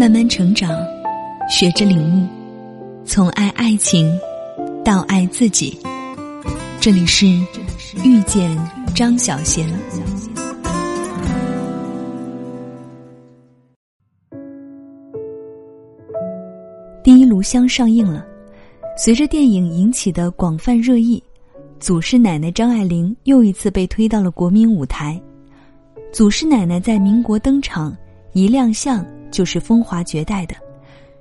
慢慢成长，学着领悟，从爱爱情到爱自己。这里是遇见张小贤。第一炉香上映了，随着电影引起的广泛热议，祖师奶奶张爱玲又一次被推到了国民舞台。祖师奶奶在民国登场，一亮相就是风华绝代的，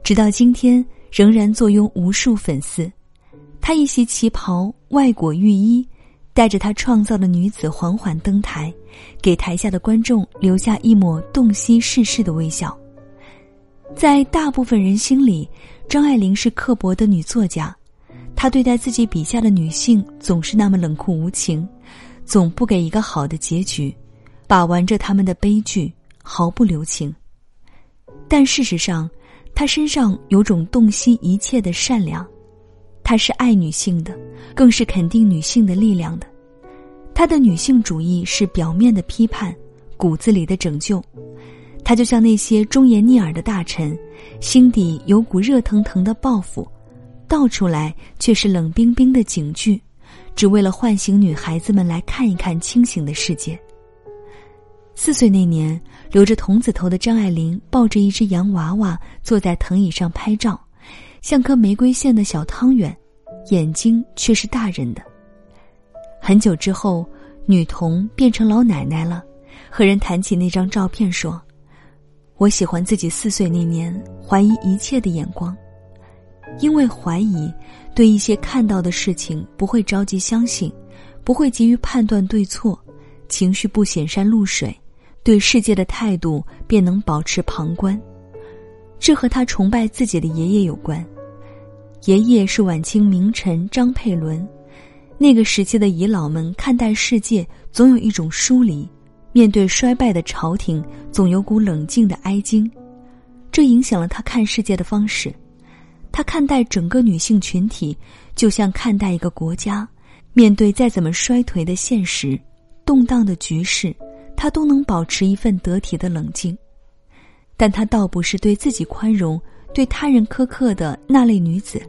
直到今天仍然坐拥无数粉丝。她一袭旗袍，外裹浴衣，带着她创造的女子缓缓登台，给台下的观众留下一抹洞悉世事的微笑。在大部分人心里，张爱玲是刻薄的女作家，她对待自己笔下的女性总是那么冷酷无情，总不给一个好的结局，把玩着他们的悲剧，毫不留情。但事实上，她身上有种洞悉一切的善良，她是爱女性的，更是肯定女性的力量的。她的女性主义是表面的批判，骨子里的拯救。他就像那些忠言逆耳的大臣，心底有股热腾腾的抱负，道出来却是冷冰冰的警句，只为了唤醒女孩子们来看一看清醒的世界。四岁那年，留着童子头的张爱玲抱着一只洋娃娃坐在藤椅上拍照，像颗玫瑰馅的小汤圆，眼睛却是大人的。很久之后，女童变成老奶奶了，和人谈起那张照片说。我喜欢自己四岁那年怀疑一切的眼光，因为怀疑，对一些看到的事情不会着急相信，不会急于判断对错，情绪不显山露水，对世界的态度便能保持旁观。这和他崇拜自己的爷爷有关。爷爷是晚清名臣张佩伦，那个时期的遗老们看待世界总有一种疏离。面对衰败的朝廷，总有股冷静的哀惊，这影响了他看世界的方式。他看待整个女性群体，就像看待一个国家。面对再怎么衰颓的现实、动荡的局势，他都能保持一份得体的冷静。但他倒不是对自己宽容、对他人苛刻的那类女子。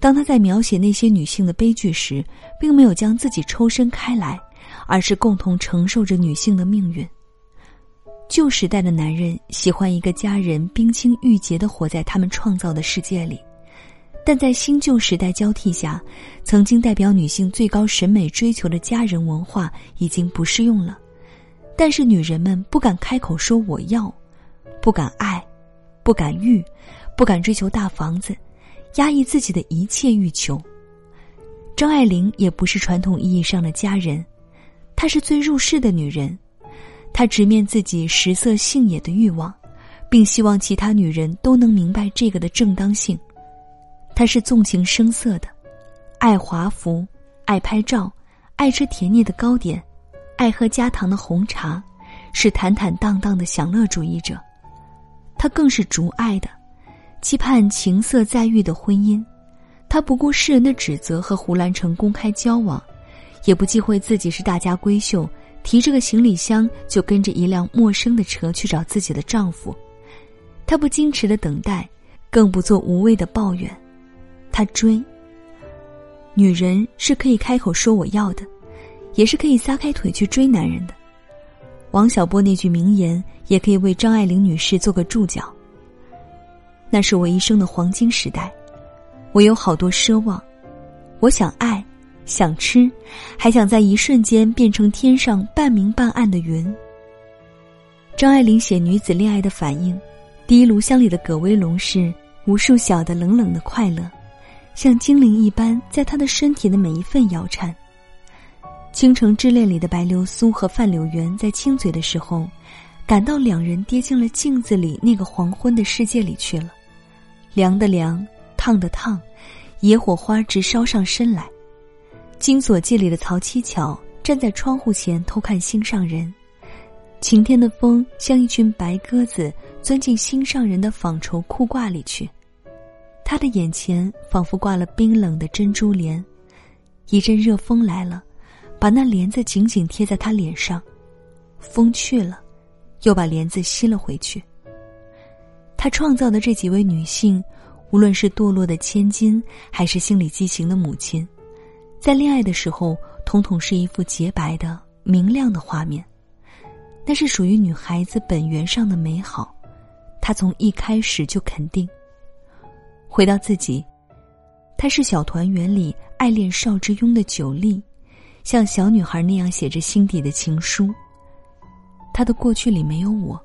当他在描写那些女性的悲剧时，并没有将自己抽身开来。而是共同承受着女性的命运。旧时代的男人喜欢一个家人冰清玉洁的活在他们创造的世界里，但在新旧时代交替下，曾经代表女性最高审美追求的家人文化已经不适用了。但是女人们不敢开口说我要，不敢爱，不敢欲，不敢追求大房子，压抑自己的一切欲求。张爱玲也不是传统意义上的家人。她是最入世的女人，她直面自己食色性也的欲望，并希望其他女人都能明白这个的正当性。她是纵情声色的，爱华服，爱拍照，爱吃甜腻的糕点，爱喝加糖的红茶，是坦坦荡荡的享乐主义者。她更是逐爱的，期盼情色在欲的婚姻。她不顾世人的指责和胡兰成公开交往。也不忌讳自己是大家闺秀，提着个行李箱就跟着一辆陌生的车去找自己的丈夫。她不矜持的等待，更不做无谓的抱怨。她追。女人是可以开口说我要的，也是可以撒开腿去追男人的。王小波那句名言也可以为张爱玲女士做个注脚。那是我一生的黄金时代，我有好多奢望，我想爱。想吃，还想在一瞬间变成天上半明半暗的云。张爱玲写女子恋爱的反应，第一炉香里的葛威龙是无数小的冷冷的快乐，像精灵一般在她的身体的每一份摇颤。倾城之恋里的白流苏和范柳原在亲嘴的时候，感到两人跌进了镜子里那个黄昏的世界里去了，凉的凉，烫的烫，野火花直烧上身来。《金锁记》里的曹七巧站在窗户前偷看心上人，晴天的风像一群白鸽子钻进心上人的纺绸裤褂里去，他的眼前仿佛挂了冰冷的珍珠帘，一阵热风来了，把那帘子紧紧贴在他脸上，风去了，又把帘子吸了回去。他创造的这几位女性，无论是堕落的千金，还是心理畸形的母亲，在恋爱的时候，统统是一副洁白的、明亮的画面。那是属于女孩子本源上的美好，她从一开始就肯定。回到自己，她是小团圆里爱恋邵之庸的九莉，像小女孩那样写着心底的情书。她的过去里没有我，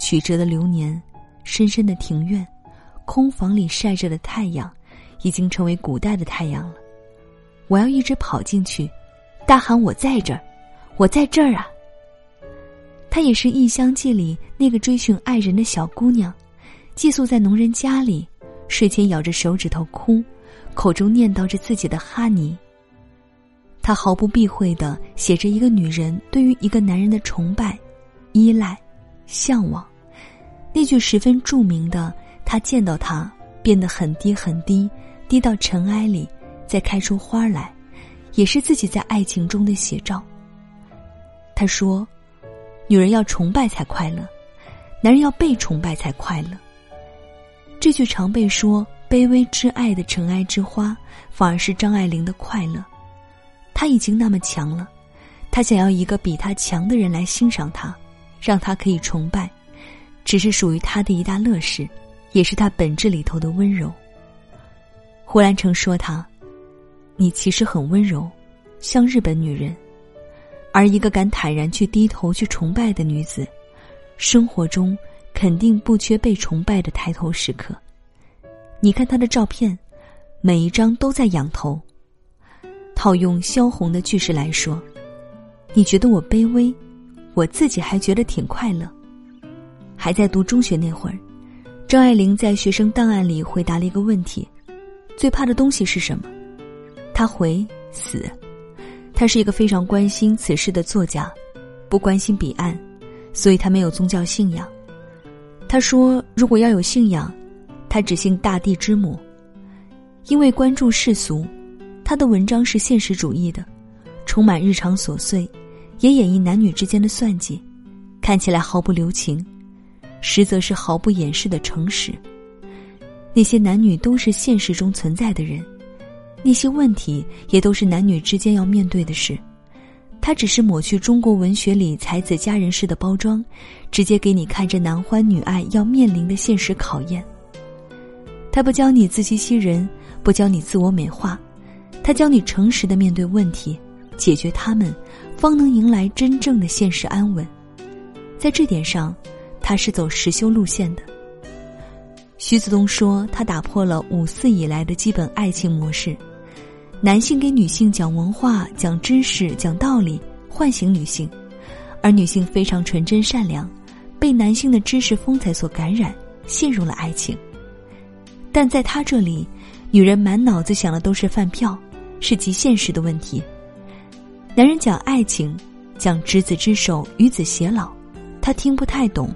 曲折的流年。深深的庭院，空房里晒着的太阳，已经成为古代的太阳了。我要一直跑进去，大喊：“我在这儿，我在这儿啊！”她也是《异乡记》里那个追寻爱人的小姑娘，寄宿在农人家里，睡前咬着手指头哭，口中念叨着自己的哈尼。他毫不避讳的写着一个女人对于一个男人的崇拜、依赖、向往。那句十分著名的“他见到他变得很低很低，低到尘埃里，再开出花来”，也是自己在爱情中的写照。他说：“女人要崇拜才快乐，男人要被崇拜才快乐。”这句常被说卑微之爱的尘埃之花，反而是张爱玲的快乐。他已经那么强了，他想要一个比他强的人来欣赏他，让他可以崇拜。只是属于他的一大乐事，也是他本质里头的温柔。胡兰成说他：“你其实很温柔，像日本女人。而一个敢坦然去低头去崇拜的女子，生活中肯定不缺被崇拜的抬头时刻。你看她的照片，每一张都在仰头。套用萧红的句式来说，你觉得我卑微，我自己还觉得挺快乐。”还在读中学那会儿，张爱玲在学生档案里回答了一个问题：最怕的东西是什么？他回死。他是一个非常关心此事的作家，不关心彼岸，所以他没有宗教信仰。他说：“如果要有信仰，他只信大地之母。因为关注世俗，他的文章是现实主义的，充满日常琐碎，也演绎男女之间的算计，看起来毫不留情。”实则是毫不掩饰的诚实。那些男女都是现实中存在的人，那些问题也都是男女之间要面对的事。他只是抹去中国文学里才子佳人式的包装，直接给你看着男欢女爱要面临的现实考验。他不教你自欺欺人，不教你自我美化，他教你诚实的面对问题，解决他们，方能迎来真正的现实安稳。在这点上。他是走实修路线的。徐子东说，他打破了五四以来的基本爱情模式：男性给女性讲文化、讲知识、讲道理，唤醒女性；而女性非常纯真善良，被男性的知识风采所感染，陷入了爱情。但在他这里，女人满脑子想的都是饭票，是极现实的问题。男人讲爱情，讲执子之手，与子偕老，他听不太懂。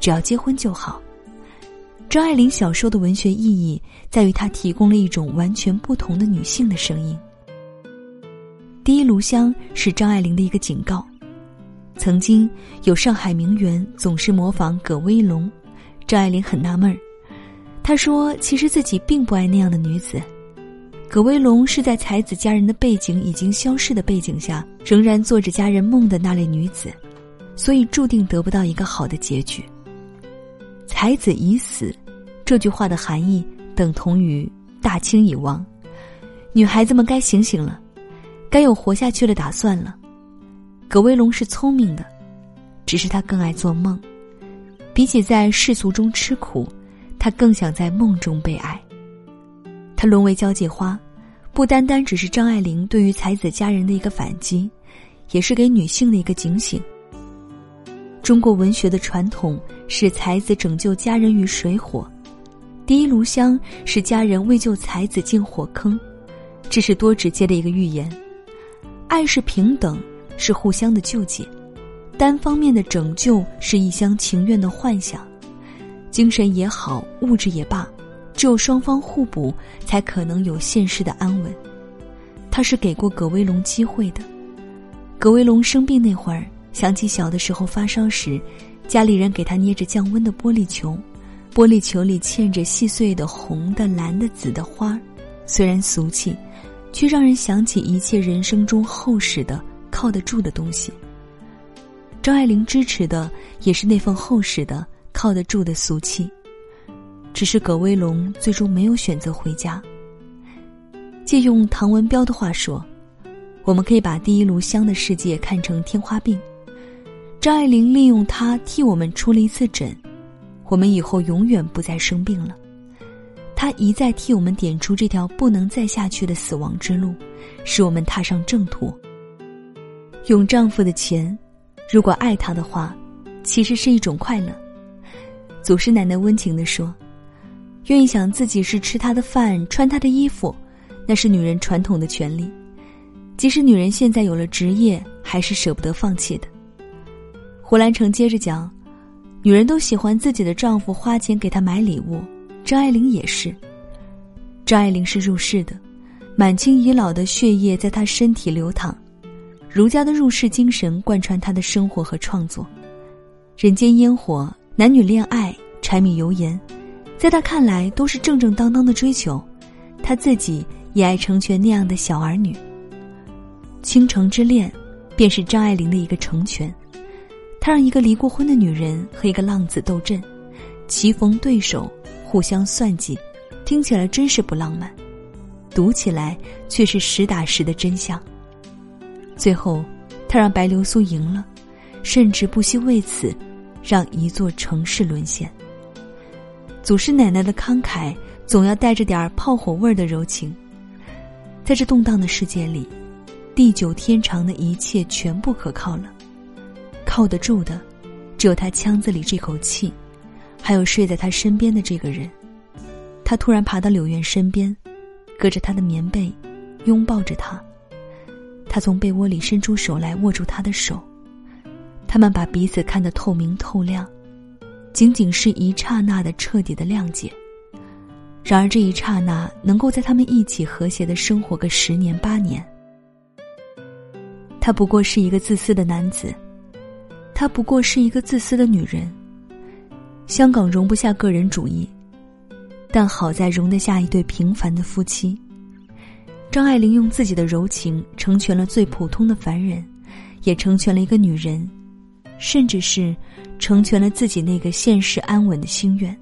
只要结婚就好。张爱玲小说的文学意义在于，她提供了一种完全不同的女性的声音。第一炉香是张爱玲的一个警告。曾经有上海名媛总是模仿葛威龙，张爱玲很纳闷儿。她说：“其实自己并不爱那样的女子。葛威龙是在才子佳人的背景已经消逝的背景下，仍然做着佳人梦的那类女子，所以注定得不到一个好的结局。”才子已死，这句话的含义等同于大清已亡。女孩子们该醒醒了，该有活下去的打算了。葛威龙是聪明的，只是他更爱做梦。比起在世俗中吃苦，他更想在梦中被爱。他沦为交际花，不单单只是张爱玲对于才子佳人的一个反击，也是给女性的一个警醒。中国文学的传统是才子拯救佳人于水火，第一炉香是佳人为救才子进火坑，这是多直接的一个寓言。爱是平等，是互相的救济；单方面的拯救是一厢情愿的幻想。精神也好，物质也罢，只有双方互补，才可能有现实的安稳。他是给过葛威龙机会的，葛威龙生病那会儿。想起小的时候发烧时，家里人给他捏着降温的玻璃球，玻璃球里嵌着细碎的红的、蓝的、紫的花，虽然俗气，却让人想起一切人生中厚实的、靠得住的东西。张爱玲支持的也是那份厚实的、靠得住的俗气，只是葛威龙最终没有选择回家。借用唐文彪的话说：“我们可以把第一炉香的世界看成天花病，张爱玲利用它替我们出了一次诊，我们以后永远不再生病了。他一再替我们点出这条不能再下去的死亡之路，使我们踏上正途。用丈夫的钱。”如果爱他的话，其实是一种快乐。祖师奶奶温情地说：“愿意想自己是吃他的饭、穿他的衣服，那是女人传统的权利。即使女人现在有了职业，还是舍不得放弃的。”胡兰成接着讲：“女人都喜欢自己的丈夫花钱给她买礼物，张爱玲也是。张爱玲是入世的，满清遗老的血液在她身体流淌。”儒家的入世精神贯穿她的生活和创作，人间烟火、男女恋爱、柴米油盐，在他看来都是正正当当的追求。他自己也爱成全那样的小儿女。倾城之恋，便是张爱玲的一个成全。他让一个离过婚的女人和一个浪子斗阵，棋逢对手，互相算计，听起来真是不浪漫，读起来却是实打实的真相。最后，他让白流苏赢了，甚至不惜为此，让一座城市沦陷。祖师奶奶的慷慨，总要带着点儿炮火味儿的柔情。在这动荡的世界里，地久天长的一切全部可靠了，靠得住的，只有他腔子里这口气，还有睡在他身边的这个人。他突然爬到柳院身边，隔着他的棉被，拥抱着他。他从被窝里伸出手来握住她的手，他们把彼此看得透明透亮，仅仅是一刹那的彻底的谅解。然而这一刹那能够在他们一起和谐的生活个十年八年。他不过是一个自私的男子，他不过是一个自私的女人。香港容不下个人主义，但好在容得下一对平凡的夫妻。张爱玲用自己的柔情成全了最普通的凡人，也成全了一个女人，甚至是成全了自己那个现实安稳的心愿。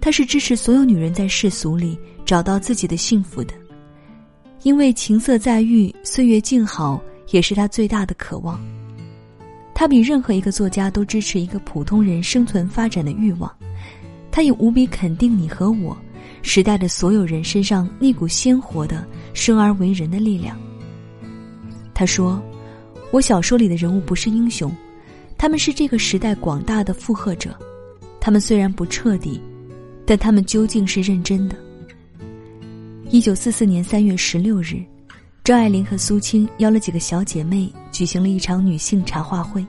她是支持所有女人在世俗里找到自己的幸福的，因为情色在欲，岁月静好，也是她最大的渴望。她比任何一个作家都支持一个普通人生存发展的欲望，她也无比肯定你和我。时代的所有人身上那股鲜活的生而为人的力量。他说：“我小说里的人物不是英雄，他们是这个时代广大的附和者。他们虽然不彻底，但他们究竟是认真的。”一九四四年三月十六日，张爱玲和苏青邀了几个小姐妹举行了一场女性茶话会。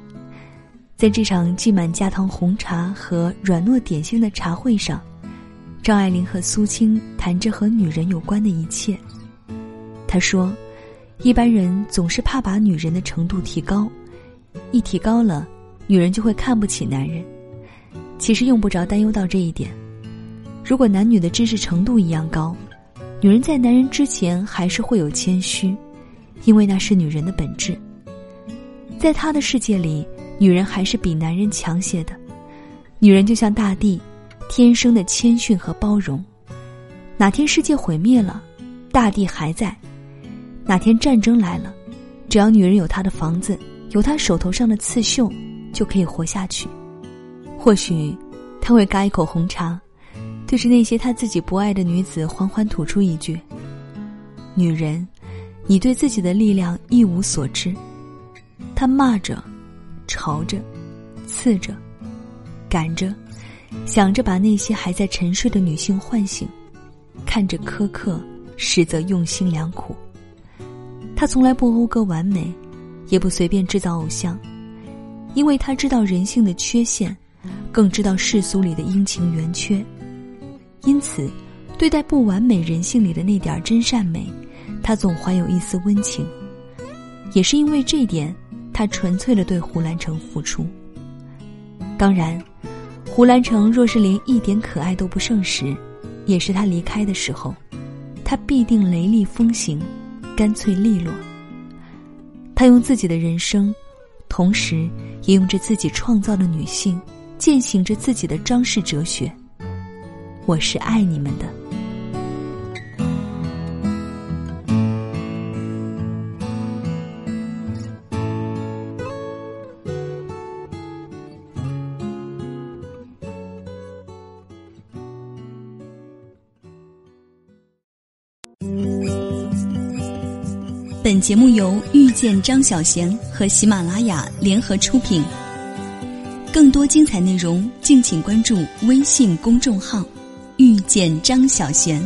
在这场浸满加糖红茶和软糯点心的茶会上。张爱玲和苏青谈着和女人有关的一切。她说：“一般人总是怕把女人的程度提高，一提高了，女人就会看不起男人。其实用不着担忧到这一点。如果男女的知识程度一样高，女人在男人之前还是会有谦虚，因为那是女人的本质。在他的世界里，女人还是比男人强些的。女人就像大地。”天生的谦逊和包容，哪天世界毁灭了，大地还在；哪天战争来了，只要女人有她的房子，有她手头上的刺绣，就可以活下去。或许，他会嘎一口红茶，对着那些他自己不爱的女子，缓缓吐出一句：“女人，你对自己的力量一无所知。”他骂着，吵着，刺着，赶着。想着把那些还在沉睡的女性唤醒，看着苛刻，实则用心良苦。他从来不讴歌完美，也不随便制造偶像，因为他知道人性的缺陷，更知道世俗里的阴晴圆缺。因此，对待不完美人性里的那点真善美，他总怀有一丝温情。也是因为这点，他纯粹的对胡兰成付出。当然。胡兰成若是连一点可爱都不剩时，也是他离开的时候。他必定雷厉风行，干脆利落。他用自己的人生，同时也用着自己创造的女性，践行着自己的张氏哲学。我是爱你们的。本节目由遇见张小娴和喜马拉雅联合出品。更多精彩内容，敬请关注微信公众号“遇见张小娴”。